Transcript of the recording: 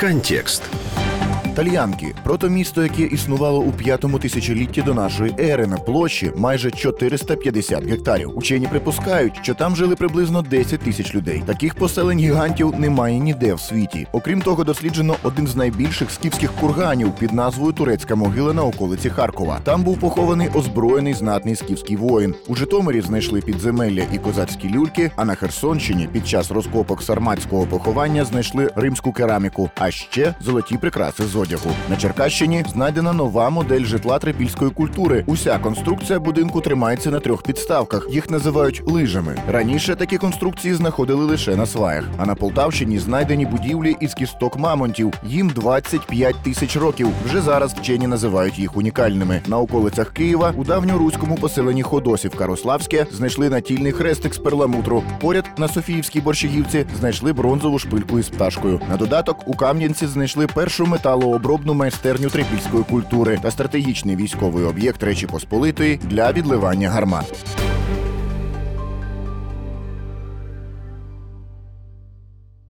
Контекст. Тальянки протомісто, яке існувало у п'ятому тисячолітті до нашої ери на площі майже 450 гектарів. Учені припускають, що там жили приблизно 10 тисяч людей. Таких поселень гігантів немає ніде в світі. Окрім того, досліджено один з найбільших скіфських курганів під назвою Турецька могила на околиці Харкова. Там був похований озброєний знатний скіфський воїн. У Житомирі знайшли підземелля і козацькі люльки. А на Херсонщині під час розкопок сарматського поховання знайшли римську кераміку, а ще золоті прикраси з одягу. На Черкащині знайдена нова модель житла трипільської культури. Уся конструкція будинку тримається на трьох підставках. Їх називають лижами. Раніше такі конструкції знаходили лише на сваях. А на Полтавщині знайдені будівлі із кісток мамонтів. Їм 25 тисяч років. Вже зараз вчені називають їх унікальними. На околицях Києва у давньоруському поселенні Ходосівка Рославське знайшли натільний хрестик з перламутру. Поряд на Софіївській борщагівці знайшли бронзову шпильку із пташкою. На додаток у Кам'янці знайшли першу металообробну майстерню трипільської культури та стратегічний військовий об'єкт Речі Посполитої для відливання гармат.